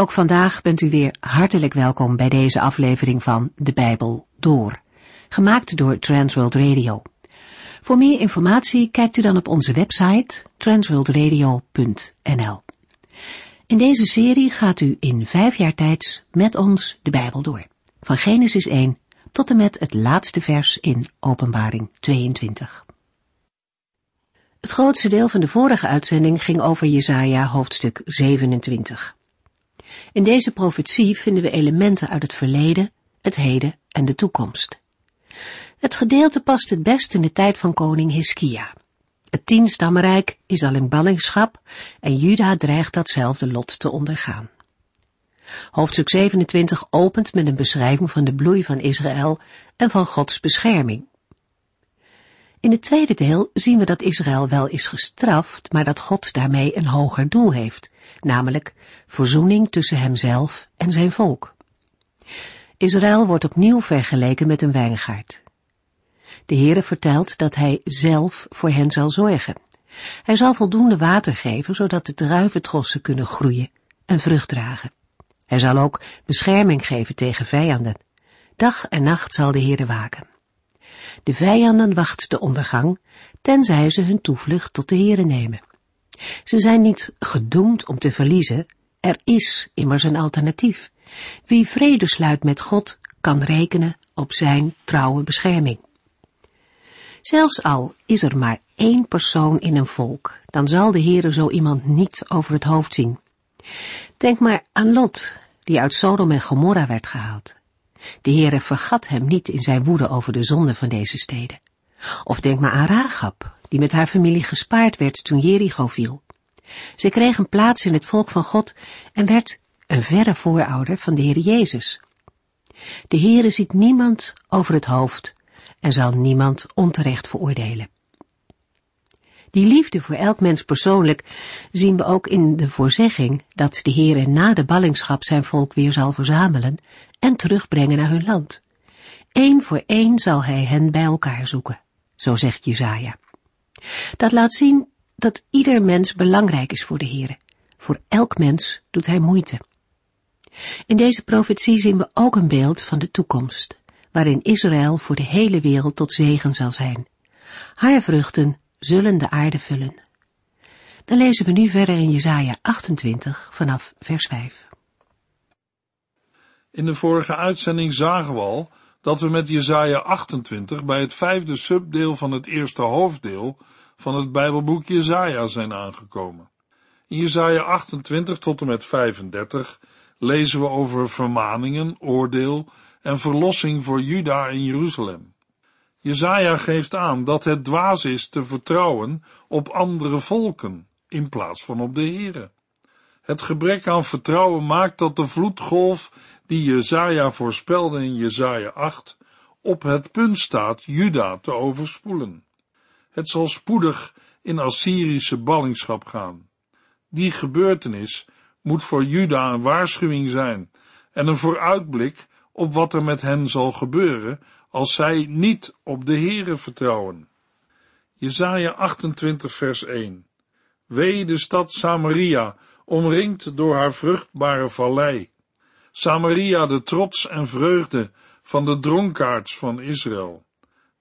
Ook vandaag bent u weer hartelijk welkom bij deze aflevering van De Bijbel Door, gemaakt door Transworld Radio. Voor meer informatie kijkt u dan op onze website transworldradio.nl. In deze serie gaat u in vijf jaar tijd met ons de Bijbel door, van Genesis 1 tot en met het laatste vers in Openbaring 22. Het grootste deel van de vorige uitzending ging over Jesaja hoofdstuk 27. In deze profetie vinden we elementen uit het verleden, het heden en de toekomst. Het gedeelte past het best in de tijd van koning Hiskia. Het tienstammenrijk is al in ballingschap en Juda dreigt datzelfde lot te ondergaan. Hoofdstuk 27 opent met een beschrijving van de bloei van Israël en van Gods bescherming. In het tweede deel zien we dat Israël wel is gestraft, maar dat God daarmee een hoger doel heeft, namelijk verzoening tussen hemzelf en zijn volk. Israël wordt opnieuw vergeleken met een wijngaard. De Heere vertelt dat hij zelf voor hen zal zorgen. Hij zal voldoende water geven, zodat de druiventrossen kunnen groeien en vrucht dragen. Hij zal ook bescherming geven tegen vijanden. Dag en nacht zal de Heere waken. De vijanden wachten de ondergang, tenzij ze hun toevlucht tot de Heere nemen. Ze zijn niet gedoemd om te verliezen, er is immers een alternatief. Wie vrede sluit met God, kan rekenen op zijn trouwe bescherming. Zelfs al is er maar één persoon in een volk, dan zal de Heere zo iemand niet over het hoofd zien. Denk maar aan Lot, die uit Sodom en Gomorra werd gehaald. De Heere vergat hem niet in zijn woede over de zonde van deze steden. Of denk maar aan Rahab, die met haar familie gespaard werd toen Jericho viel. Ze kreeg een plaats in het volk van God en werd een verre voorouder van de Heer Jezus. De Heere ziet niemand over het hoofd en zal niemand onterecht veroordelen. Die liefde voor elk mens persoonlijk zien we ook in de voorzegging dat de Heere na de ballingschap zijn volk weer zal verzamelen en terugbrengen naar hun land. Eén voor één zal hij hen bij elkaar zoeken, zo zegt Jezaja. Dat laat zien dat ieder mens belangrijk is voor de Heere. Voor elk mens doet hij moeite. In deze profetie zien we ook een beeld van de toekomst, waarin Israël voor de hele wereld tot zegen zal zijn. Haar vruchten zullen de aarde vullen. Dan lezen we nu verder in Jesaja 28 vanaf vers 5. In de vorige uitzending zagen we al dat we met Jesaja 28 bij het vijfde subdeel van het eerste hoofddeel van het Bijbelboek Jesaja zijn aangekomen. In Jesaja 28 tot en met 35 lezen we over vermaningen, oordeel en verlossing voor Juda en Jeruzalem. Jezaja geeft aan dat het dwaas is te vertrouwen op andere volken in plaats van op de Here. Het gebrek aan vertrouwen maakt dat de vloedgolf die Jezaja voorspelde in Jezaja 8 op het punt staat Juda te overspoelen. Het zal spoedig in Assyrische ballingschap gaan. Die gebeurtenis moet voor Juda een waarschuwing zijn en een vooruitblik op wat er met hen zal gebeuren als zij niet op de Heere vertrouwen. Jesaja 28 vers 1 Wee de stad Samaria, omringd door haar vruchtbare vallei. Samaria de trots en vreugde van de dronkaards van Israël.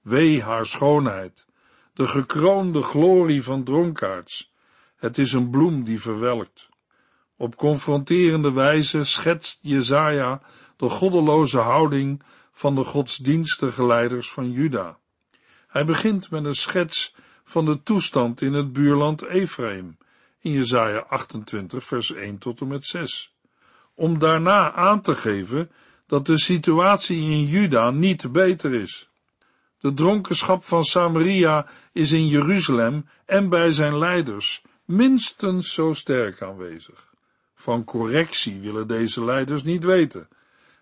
Wee haar schoonheid, de gekroonde glorie van dronkaards. Het is een bloem die verwelkt. Op confronterende wijze schetst Jezaja de goddeloze houding van de godsdienstige leiders van Juda. Hij begint met een schets van de toestand in het buurland Ephraim, in Jesaja 28 vers 1 tot en met 6, om daarna aan te geven dat de situatie in Juda niet beter is. De dronkenschap van Samaria is in Jeruzalem en bij zijn leiders minstens zo sterk aanwezig. Van correctie willen deze leiders niet weten.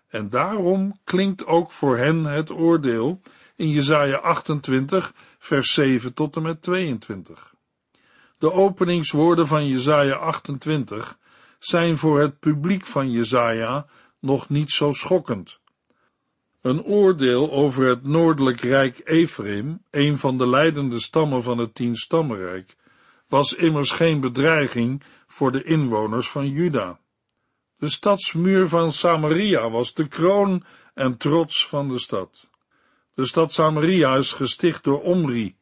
En daarom klinkt ook voor hen het oordeel in Jesaja 28, vers 7 tot en met 22. De openingswoorden van Jesaja 28 zijn voor het publiek van Jesaja nog niet zo schokkend. Een oordeel over het noordelijk rijk Ephraim, een van de leidende stammen van het tienstammenrijk, was immers geen bedreiging voor de inwoners van Juda. De stadsmuur van Samaria was de kroon en trots van de stad. De stad Samaria is gesticht door Omri.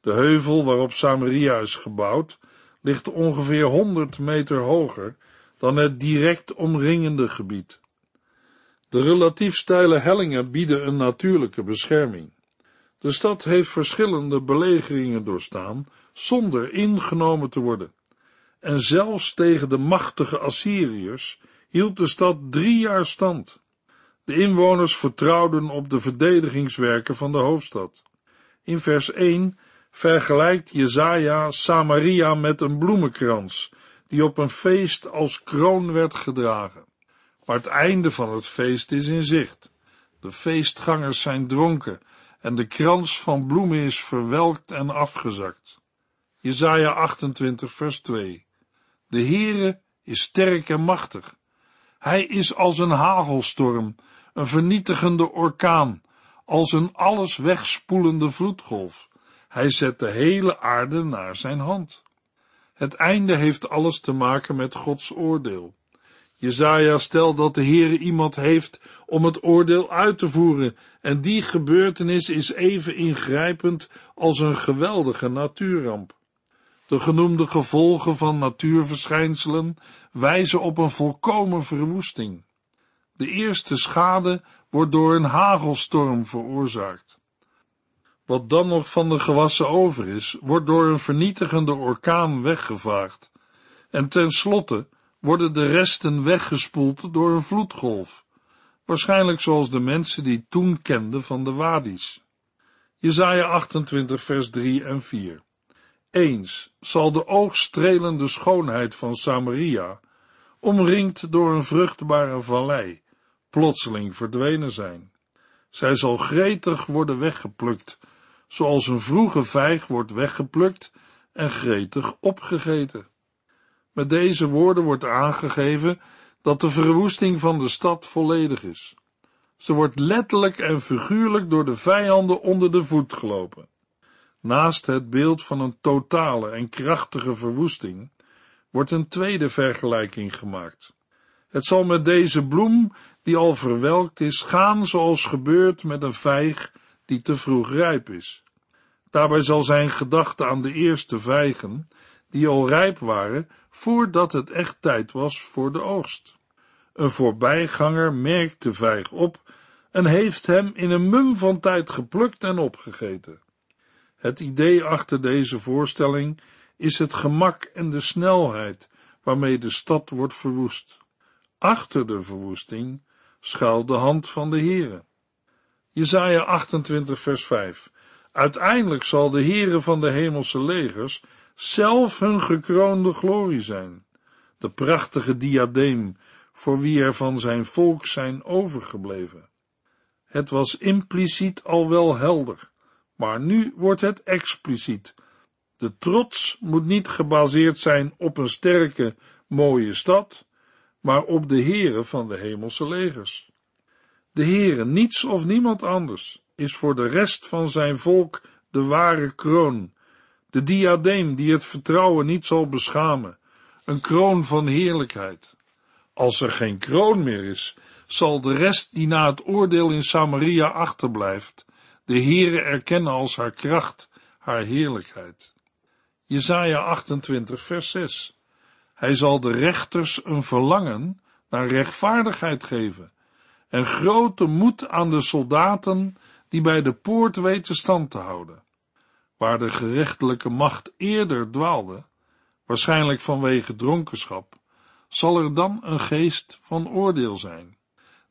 De heuvel waarop Samaria is gebouwd, ligt ongeveer 100 meter hoger dan het direct omringende gebied. De relatief steile hellingen bieden een natuurlijke bescherming. De stad heeft verschillende belegeringen doorstaan zonder ingenomen te worden. En zelfs tegen de machtige Assyriërs hield de stad drie jaar stand. De inwoners vertrouwden op de verdedigingswerken van de hoofdstad. In vers 1 vergelijkt Jezaja Samaria met een bloemenkrans, die op een feest als kroon werd gedragen. Maar het einde van het feest is in zicht. De feestgangers zijn dronken en de krans van bloemen is verwelkt en afgezakt. Jezaja 28 vers 2 De Heere is sterk en machtig. Hij is als een hagelstorm, een vernietigende orkaan, als een alles wegspoelende vloedgolf. Hij zet de hele aarde naar zijn hand. Het einde heeft alles te maken met Gods oordeel. Jezaja stelt dat de Heere iemand heeft om het oordeel uit te voeren, en die gebeurtenis is even ingrijpend als een geweldige natuurramp. De genoemde gevolgen van natuurverschijnselen wijzen op een volkomen verwoesting. De eerste schade wordt door een hagelstorm veroorzaakt. Wat dan nog van de gewassen over is, wordt door een vernietigende orkaan weggevaagd. En tenslotte worden de resten weggespoeld door een vloedgolf, waarschijnlijk zoals de mensen die toen kenden van de wadi's. Jezaja 28 vers 3 en 4 Eens zal de oogstrelende schoonheid van Samaria, omringd door een vruchtbare vallei, plotseling verdwenen zijn. Zij zal gretig worden weggeplukt, zoals een vroege vijg wordt weggeplukt en gretig opgegeten. Met deze woorden wordt aangegeven dat de verwoesting van de stad volledig is. Ze wordt letterlijk en figuurlijk door de vijanden onder de voet gelopen. Naast het beeld van een totale en krachtige verwoesting wordt een tweede vergelijking gemaakt. Het zal met deze bloem, die al verwelkt is, gaan zoals gebeurt met een vijg die te vroeg rijp is. Daarbij zal zijn gedachte aan de eerste vijgen, die al rijp waren, voordat het echt tijd was voor de oogst. Een voorbijganger merkt de vijg op en heeft hem in een mum van tijd geplukt en opgegeten. Het idee achter deze voorstelling is het gemak en de snelheid waarmee de stad wordt verwoest. Achter de verwoesting schuilt de hand van de Heere. Jesaja 28 vers 5 Uiteindelijk zal de Heere van de hemelse legers zelf hun gekroonde glorie zijn, de prachtige diadeem voor wie er van zijn volk zijn overgebleven. Het was impliciet al wel helder, maar nu wordt het expliciet. De trots moet niet gebaseerd zijn op een sterke, mooie stad, maar op de Heere van de hemelse legers. De Heere, niets of niemand anders, is voor de rest van zijn volk de ware kroon, de diadeem die het vertrouwen niet zal beschamen, een kroon van heerlijkheid. Als er geen kroon meer is, zal de rest die na het oordeel in Samaria achterblijft, de Heere erkennen als haar kracht, haar heerlijkheid. Jesaja 28 vers 6 Hij zal de rechters een verlangen naar rechtvaardigheid geven en grote moed aan de soldaten die bij de poort weten stand te houden. Waar de gerechtelijke macht eerder dwaalde, waarschijnlijk vanwege dronkenschap, zal er dan een geest van oordeel zijn.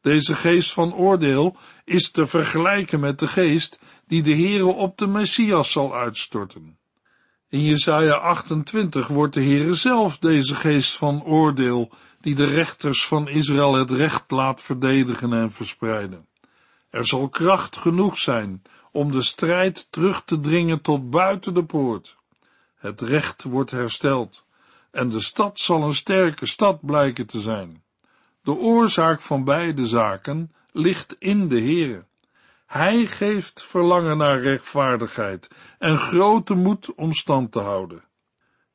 Deze geest van oordeel is te vergelijken met de geest die de Heere op de Messias zal uitstorten. In Jesaja 28 wordt de Heere zelf deze geest van oordeel, die de rechters van Israël het recht laat verdedigen en verspreiden. Er zal kracht genoeg zijn om de strijd terug te dringen tot buiten de poort. Het recht wordt hersteld en de stad zal een sterke stad blijken te zijn. De oorzaak van beide zaken ligt in de Heere. Hij geeft verlangen naar rechtvaardigheid en grote moed om stand te houden.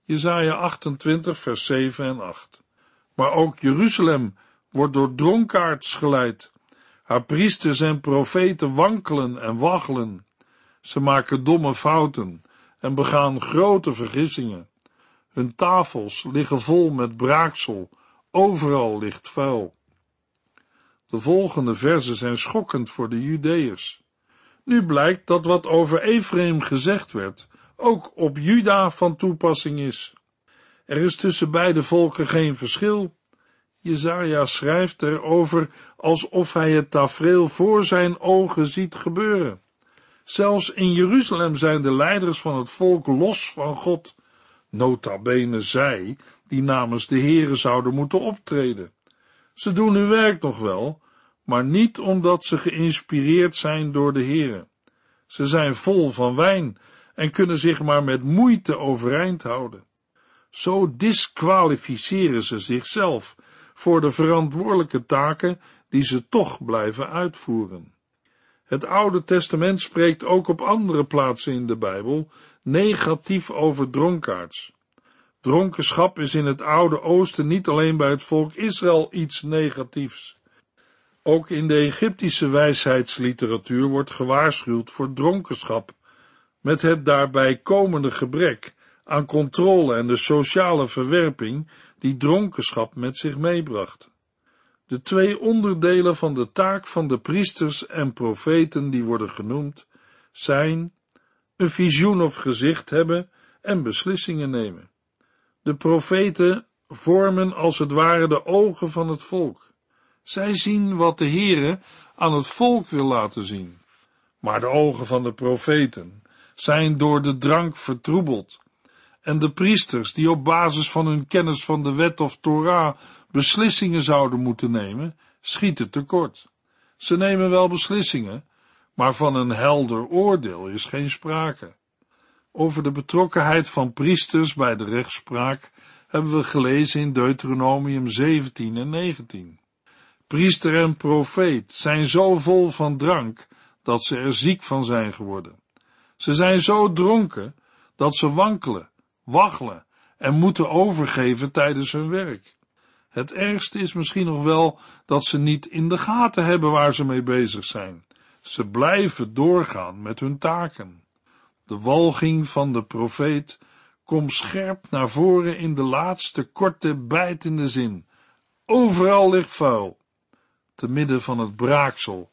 Jesaja 28 vers 7 en 8 Maar ook Jeruzalem wordt door dronkaards geleid. Haar priesters en profeten wankelen en waggelen. Ze maken domme fouten en begaan grote vergissingen. Hun tafels liggen vol met braaksel, overal ligt vuil. De volgende verzen zijn schokkend voor de Judeërs. Nu blijkt dat wat over Ephraim gezegd werd, ook op Juda van toepassing is. Er is tussen beide volken geen verschil. Jezaja schrijft erover alsof hij het tafereel voor zijn ogen ziet gebeuren. Zelfs in Jeruzalem zijn de leiders van het volk los van God, nota bene zij die namens de Here zouden moeten optreden. Ze doen hun werk nog wel, maar niet omdat ze geïnspireerd zijn door de Here. Ze zijn vol van wijn en kunnen zich maar met moeite overeind houden. Zo disqualificeren ze zichzelf voor de verantwoordelijke taken die ze toch blijven uitvoeren. Het Oude Testament spreekt ook op andere plaatsen in de Bijbel negatief over dronkaards. Dronkenschap is in het Oude Oosten niet alleen bij het volk Israël iets negatiefs. Ook in de Egyptische wijsheidsliteratuur wordt gewaarschuwd voor dronkenschap, met het daarbij komende gebrek aan controle en de sociale verwerping die dronkenschap met zich meebracht. De twee onderdelen van de taak van de priesters en profeten die worden genoemd, zijn een visioen of gezicht hebben en beslissingen nemen. De profeten vormen als het ware de ogen van het volk. Zij zien wat de Heere aan het volk wil laten zien. Maar de ogen van de profeten zijn door de drank vertroebeld. En de priesters, die op basis van hun kennis van de wet of Torah beslissingen zouden moeten nemen, schieten tekort. Ze nemen wel beslissingen, maar van een helder oordeel is geen sprake. Over de betrokkenheid van priesters bij de rechtspraak hebben we gelezen in Deuteronomium 17 en 19. Priester en profeet zijn zo vol van drank dat ze er ziek van zijn geworden. Ze zijn zo dronken dat ze wankelen, waggelen en moeten overgeven tijdens hun werk. Het ergste is misschien nog wel dat ze niet in de gaten hebben waar ze mee bezig zijn. Ze blijven doorgaan met hun taken. De walging van de profeet komt scherp naar voren in de laatste korte bijtende zin. Overal ligt vuil. Te midden van het braaksel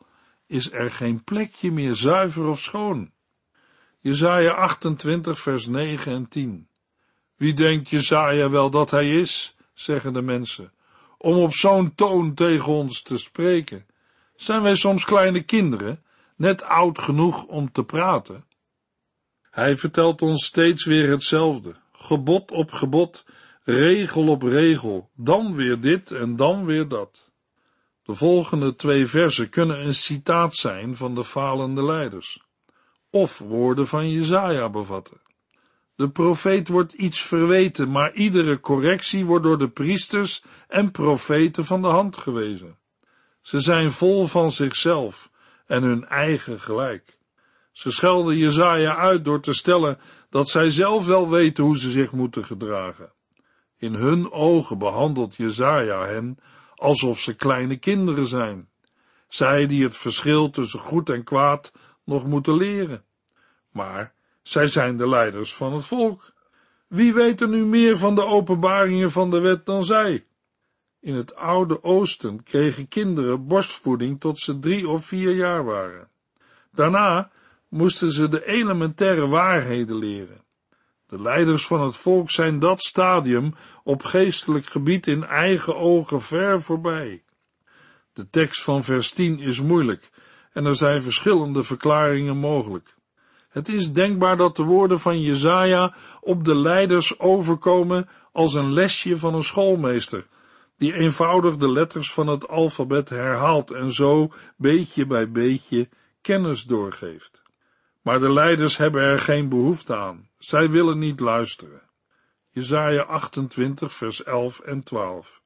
is er geen plekje meer zuiver of schoon. Jezaja 28 vers 9 en 10. Wie denkt Jezaja wel dat hij is, zeggen de mensen, om op zo'n toon tegen ons te spreken? Zijn wij soms kleine kinderen, net oud genoeg om te praten? Hij vertelt ons steeds weer hetzelfde, gebod op gebod, regel op regel, dan weer dit en dan weer dat. De volgende twee versen kunnen een citaat zijn van de falende leiders, of woorden van Jezaja bevatten. De profeet wordt iets verweten, maar iedere correctie wordt door de priesters en profeten van de hand gewezen. Ze zijn vol van zichzelf en hun eigen gelijk. Ze schelden Jezaja uit door te stellen dat zij zelf wel weten hoe ze zich moeten gedragen. In hun ogen behandelt Jezaja hen alsof ze kleine kinderen zijn. Zij die het verschil tussen goed en kwaad nog moeten leren. Maar zij zijn de leiders van het volk. Wie weet er nu meer van de openbaringen van de wet dan zij? In het oude Oosten kregen kinderen borstvoeding tot ze drie of vier jaar waren. Daarna moesten ze de elementaire waarheden leren. De leiders van het volk zijn dat stadium op geestelijk gebied in eigen ogen ver voorbij. De tekst van vers 10 is moeilijk en er zijn verschillende verklaringen mogelijk. Het is denkbaar dat de woorden van Jezaja op de leiders overkomen als een lesje van een schoolmeester, die eenvoudig de letters van het alfabet herhaalt en zo beetje bij beetje kennis doorgeeft. Maar de leiders hebben er geen behoefte aan. Zij willen niet luisteren. Jezaja 28 vers 11 en 12.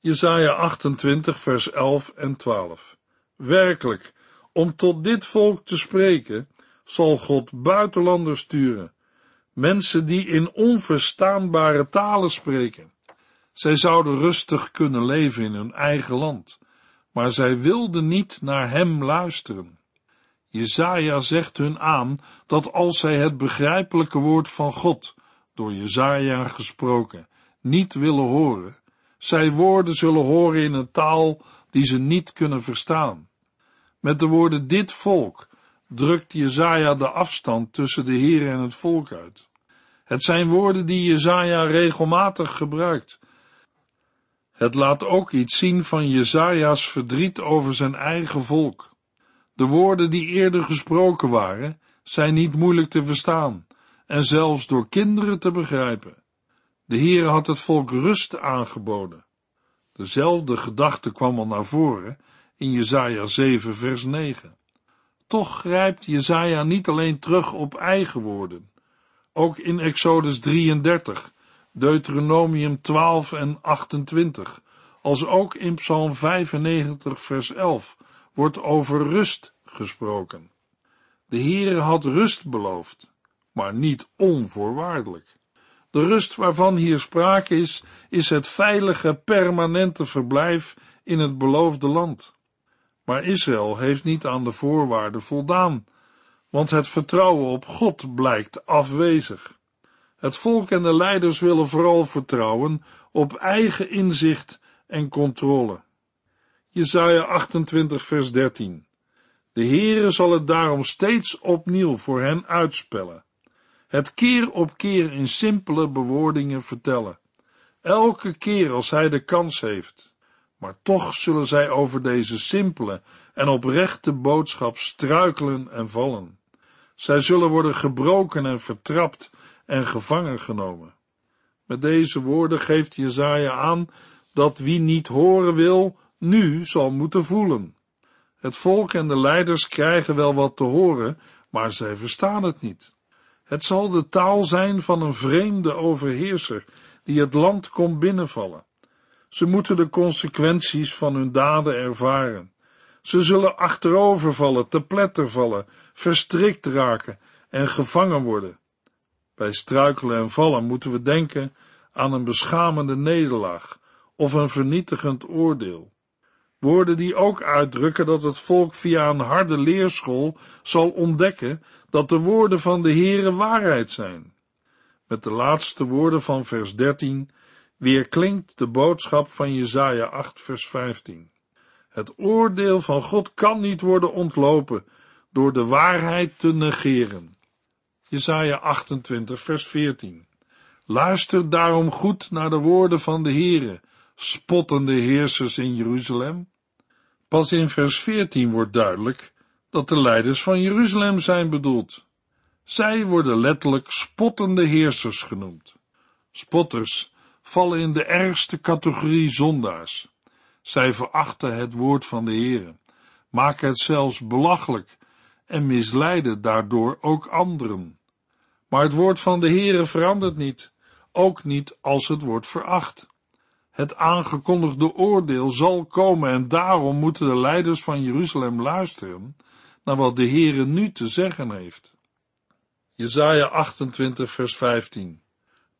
Jezaja 28 vers 11 en 12. Werkelijk, om tot dit volk te spreken, zal God buitenlanders sturen, mensen die in onverstaanbare talen spreken. Zij zouden rustig kunnen leven in hun eigen land, maar zij wilden niet naar hem luisteren. Jezaja zegt hun aan dat als zij het begrijpelijke woord van God, door Jezaja gesproken, niet willen horen, zij woorden zullen horen in een taal die ze niet kunnen verstaan. Met de woorden dit volk drukt Jezaja de afstand tussen de Heer en het volk uit. Het zijn woorden die Jezaja regelmatig gebruikt. Het laat ook iets zien van Jezaja's verdriet over zijn eigen volk. De woorden die eerder gesproken waren, zijn niet moeilijk te verstaan en zelfs door kinderen te begrijpen. De Heer had het volk rust aangeboden. Dezelfde gedachte kwam al naar voren in Jesaja 7 vers 9. Toch grijpt Jesaja niet alleen terug op eigen woorden. Ook in Exodus 33, Deuteronomium 12 en 28, als ook in Psalm 95 vers 11 wordt over rust gesproken. De Heere had rust beloofd, maar niet onvoorwaardelijk. De rust waarvan hier sprake is, is het veilige, permanente verblijf in het beloofde land. Maar Israël heeft niet aan de voorwaarden voldaan, want het vertrouwen op God blijkt afwezig. Het volk en de leiders willen vooral vertrouwen op eigen inzicht en controle. Jesaja 28 vers 13 De Heere zal het daarom steeds opnieuw voor hen uitspellen het keer op keer in simpele bewoordingen vertellen, elke keer als hij de kans heeft. Maar toch zullen zij over deze simpele en oprechte boodschap struikelen en vallen. Zij zullen worden gebroken en vertrapt en gevangen genomen. Met deze woorden geeft Jezaja aan dat wie niet horen wil, nu zal moeten voelen. Het volk en de leiders krijgen wel wat te horen, maar zij verstaan het niet. Het zal de taal zijn van een vreemde overheerser die het land komt binnenvallen. Ze moeten de consequenties van hun daden ervaren. Ze zullen achterovervallen, te pletter vallen, verstrikt raken en gevangen worden. Bij struikelen en vallen moeten we denken aan een beschamende nederlaag of een vernietigend oordeel. Woorden die ook uitdrukken dat het volk via een harde leerschool zal ontdekken dat de woorden van de Heere waarheid zijn. Met de laatste woorden van vers 13 weerklinkt de boodschap van Jesaja 8 vers 15. Het oordeel van God kan niet worden ontlopen door de waarheid te negeren. Jesaja 28 vers 14. Luister daarom goed naar de woorden van de Heere, spottende heersers in Jeruzalem. Pas in vers 14 wordt duidelijk dat de leiders van Jeruzalem zijn bedoeld. Zij worden letterlijk spottende heersers genoemd. Spotters vallen in de ergste categorie zondaars. Zij verachten het woord van de Heere, maken het zelfs belachelijk en misleiden daardoor ook anderen. Maar het woord van de Heere verandert niet, ook niet als het wordt veracht. Het aangekondigde oordeel zal komen en daarom moeten de leiders van Jeruzalem luisteren naar wat de Heere nu te zeggen heeft. Jezaja 28 vers 15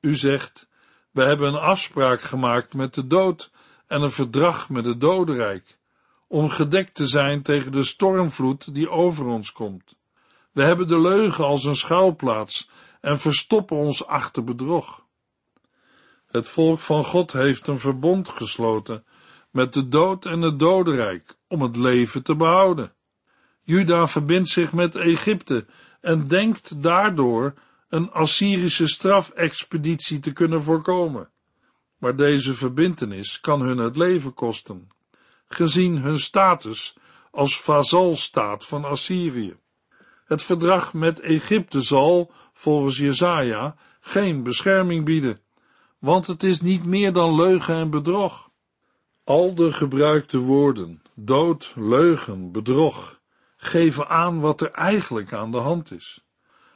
U zegt, we hebben een afspraak gemaakt met de dood en een verdrag met het dodenrijk, om gedekt te zijn tegen de stormvloed die over ons komt. We hebben de leugen als een schuilplaats en verstoppen ons achter bedrog. Het volk van God heeft een verbond gesloten met de dood en het dodenrijk om het leven te behouden. Juda verbindt zich met Egypte en denkt daardoor een Assyrische strafexpeditie te kunnen voorkomen. Maar deze verbintenis kan hun het leven kosten, gezien hun status als vazalstaat van Assyrië. Het verdrag met Egypte zal, volgens Jesaja, geen bescherming bieden, want het is niet meer dan leugen en bedrog. Al de gebruikte woorden, dood, leugen, bedrog, geven aan wat er eigenlijk aan de hand is.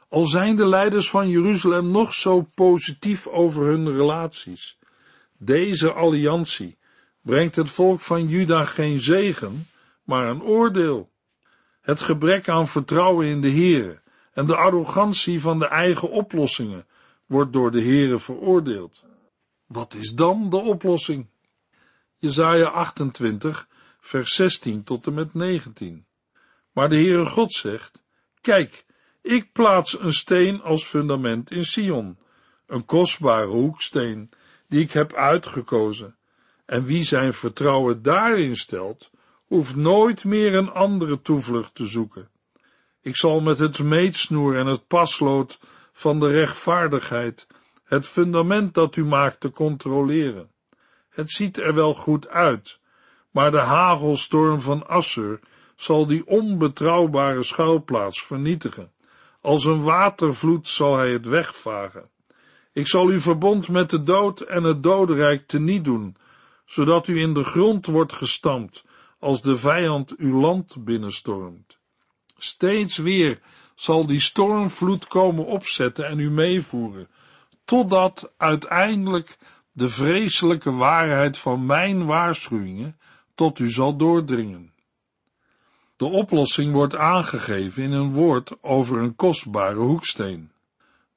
Al zijn de leiders van Jeruzalem nog zo positief over hun relaties. Deze alliantie brengt het volk van Juda geen zegen, maar een oordeel. Het gebrek aan vertrouwen in de Here en de arrogantie van de eigen oplossingen wordt door de Here veroordeeld. Wat is dan de oplossing? Jesaja 28, vers 16 tot en met 19. Maar de Heere God zegt, kijk, ik plaats een steen als fundament in Sion, een kostbare hoeksteen, die ik heb uitgekozen. En wie zijn vertrouwen daarin stelt, hoeft nooit meer een andere toevlucht te zoeken. Ik zal met het meetsnoer en het paslood van de rechtvaardigheid het fundament dat u maakt te controleren. Het ziet er wel goed uit, maar de hagelstorm van Assur zal die onbetrouwbare schuilplaats vernietigen. Als een watervloed zal hij het wegvagen. Ik zal uw verbond met de dood en het dodenrijk teniet doen, zodat u in de grond wordt gestampt, als de vijand uw land binnenstormt. Steeds weer zal die stormvloed komen opzetten en u meevoeren, totdat uiteindelijk de vreselijke waarheid van mijn waarschuwingen tot u zal doordringen. De oplossing wordt aangegeven in een woord over een kostbare hoeksteen.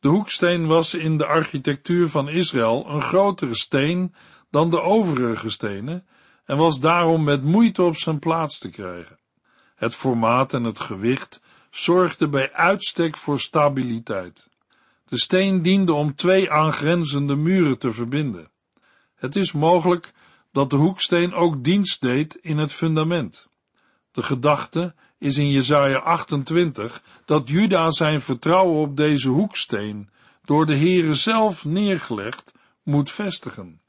De hoeksteen was in de architectuur van Israël een grotere steen dan de overige stenen en was daarom met moeite op zijn plaats te krijgen. Het formaat en het gewicht zorgden bij uitstek voor stabiliteit. De steen diende om twee aangrenzende muren te verbinden. Het is mogelijk dat de hoeksteen ook dienst deed in het fundament. De gedachte is in Jesaja 28 dat Juda zijn vertrouwen op deze hoeksteen door de Heere zelf neergelegd moet vestigen.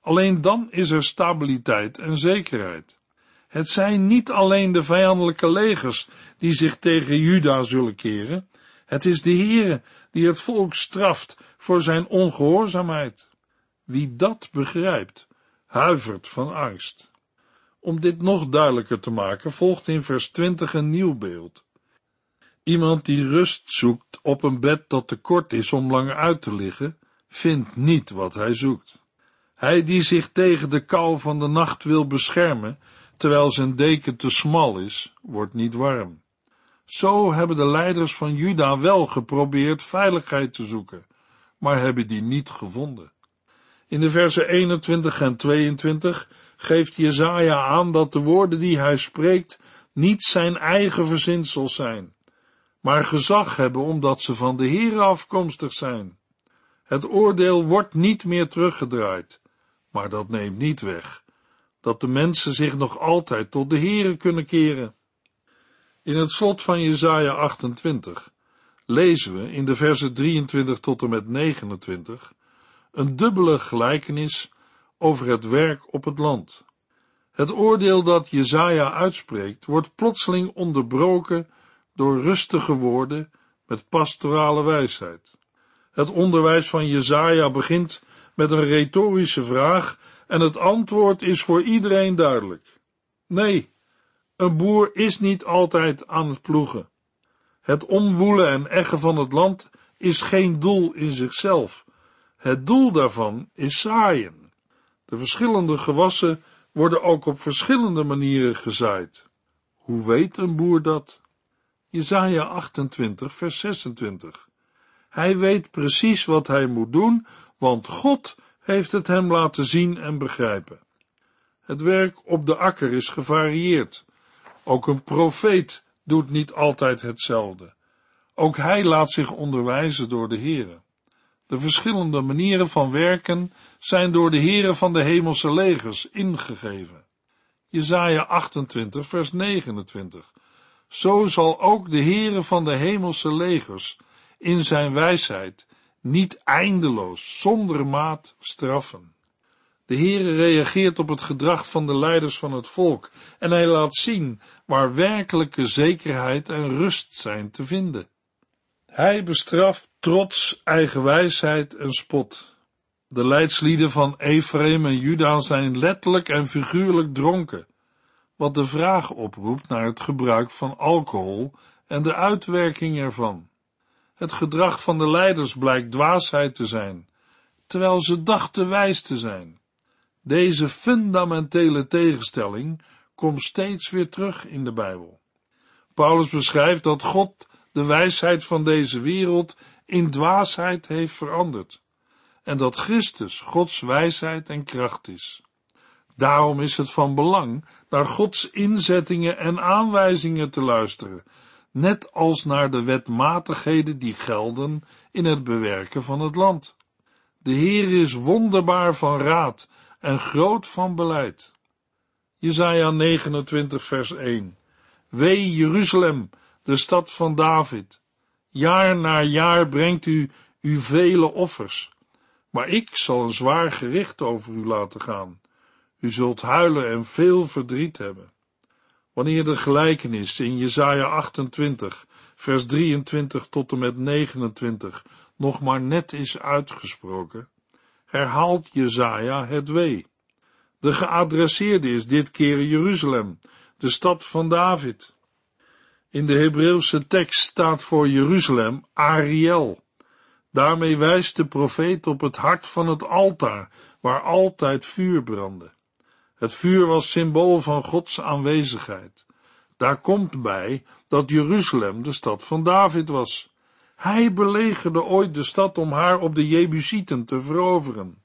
Alleen dan is er stabiliteit en zekerheid. Het zijn niet alleen de vijandelijke legers die zich tegen Juda zullen keren, het is de Heere die het volk straft voor zijn ongehoorzaamheid. Wie dat begrijpt, huivert van angst. Om dit nog duidelijker te maken, volgt in vers 20 een nieuw beeld. Iemand die rust zoekt op een bed dat te kort is om langer uit te liggen, vindt niet wat hij zoekt. Hij die zich tegen de kou van de nacht wil beschermen, terwijl zijn deken te smal is, wordt niet warm. Zo hebben de leiders van Juda wel geprobeerd veiligheid te zoeken, maar hebben die niet gevonden. In de versen 21 en 22 geeft Jezaja aan dat de woorden die hij spreekt niet zijn eigen verzinsels zijn, maar gezag hebben omdat ze van de Heere afkomstig zijn. Het oordeel wordt niet meer teruggedraaid, maar dat neemt niet weg dat de mensen zich nog altijd tot de Heere kunnen keren. In het slot van Jesaja 28 lezen we in de versen 23 tot en met 29 een dubbele gelijkenis over het werk op het land. Het oordeel dat Jezaja uitspreekt wordt plotseling onderbroken door rustige woorden met pastorale wijsheid. Het onderwijs van Jezaja begint met een retorische vraag en het antwoord is voor iedereen duidelijk. Nee, een boer is niet altijd aan het ploegen. Het omwoelen en eggen van het land is geen doel in zichzelf. Het doel daarvan is zaaien. De verschillende gewassen worden ook op verschillende manieren gezaaid. Hoe weet een boer dat? Jesaja 28, vers 26. Hij weet precies wat hij moet doen, want God heeft het hem laten zien en begrijpen. Het werk op de akker is gevarieerd. Ook een profeet doet niet altijd hetzelfde. Ook hij laat zich onderwijzen door de Heere. De verschillende manieren van werken zijn door de Heere van de hemelse legers ingegeven. Jesaja 28 vers 29. Zo zal ook de Heere van de hemelse legers in zijn wijsheid niet eindeloos, zonder maat straffen. De Heere reageert op het gedrag van de leiders van het volk en hij laat zien waar werkelijke zekerheid en rust zijn te vinden. Hij bestraft trots, eigenwijsheid en spot. De leidslieden van Ephraim en Juda zijn letterlijk en figuurlijk dronken, wat de vraag oproept naar het gebruik van alcohol en de uitwerking ervan. Het gedrag van de leiders blijkt dwaasheid te zijn, terwijl ze dachten wijs te zijn. Deze fundamentele tegenstelling komt steeds weer terug in de Bijbel. Paulus beschrijft dat God de wijsheid van deze wereld in dwaasheid heeft veranderd. en dat Christus Gods wijsheid en kracht is. Daarom is het van belang naar Gods inzettingen en aanwijzingen te luisteren, net als naar de wetmatigheden die gelden in het bewerken van het land. De Heer is wonderbaar van raad en groot van beleid. Jesaja 29 vers 1 Wee Jeruzalem, de stad van David. Jaar na jaar brengt u uw vele offers, maar ik zal een zwaar gericht over u laten gaan. U zult huilen en veel verdriet hebben. Wanneer de gelijkenis in Jesaja 28, vers 23 tot en met 29 nog maar net is uitgesproken, herhaalt Jesaja het wee. De geadresseerde is dit keer Jeruzalem, de stad van David. In de Hebreeuwse tekst staat voor Jeruzalem Ariel. Daarmee wijst de profeet op het hart van het altaar, waar altijd vuur brandde. Het vuur was symbool van Gods aanwezigheid. Daar komt bij dat Jeruzalem de stad van David was. Hij belegerde ooit de stad om haar op de Jebusieten te veroveren.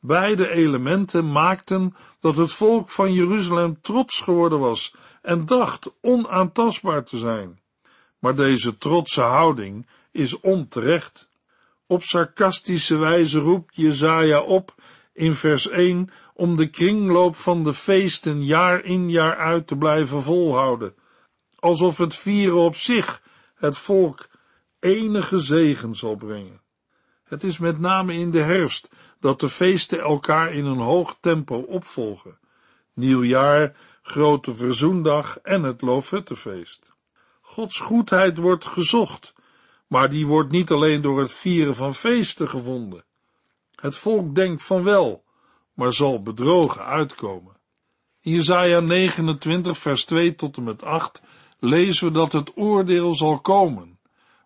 Beide elementen maakten dat het volk van Jeruzalem trots geworden was en dacht onaantastbaar te zijn. Maar deze trotse houding is onterecht. Op sarcastische wijze roept Jezaja op in vers 1 om de kringloop van de feesten jaar in jaar uit te blijven volhouden, alsof het vieren op zich het volk enige zegen zal brengen. Het is met name in de herfst dat de feesten elkaar in een hoog tempo opvolgen. Nieuwjaar, grote verzoendag en het Loofhuttenfeest. Gods goedheid wordt gezocht, maar die wordt niet alleen door het vieren van feesten gevonden. Het volk denkt van wel, maar zal bedrogen uitkomen. In Jesaja 29 vers 2 tot en met 8 lezen we dat het oordeel zal komen,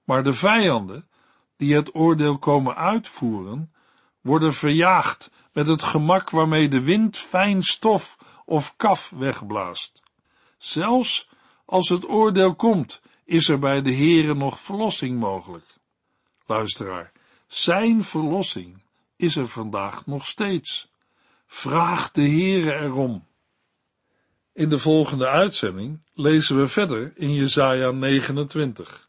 maar de vijanden, die het oordeel komen uitvoeren, worden verjaagd met het gemak waarmee de wind fijn stof of kaf wegblaast. Zelfs als het oordeel komt, is er bij de Heere nog verlossing mogelijk. Luisteraar, zijn verlossing is er vandaag nog steeds. Vraag de Heere erom. In de volgende uitzending lezen we verder in Jesaja 29.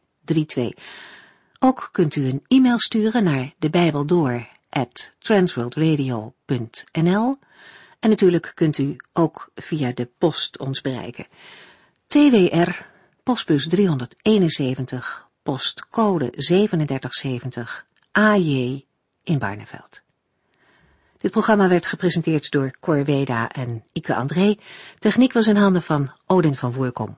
8432. Ook kunt u een e-mail sturen naar de transworldradio.nl en natuurlijk kunt u ook via de post ons bereiken. TWR, postbus 371, postcode 3770, AJ in Barneveld. Dit programma werd gepresenteerd door Cor Weda en Ike André. Techniek was in handen van Odin van Voerkom.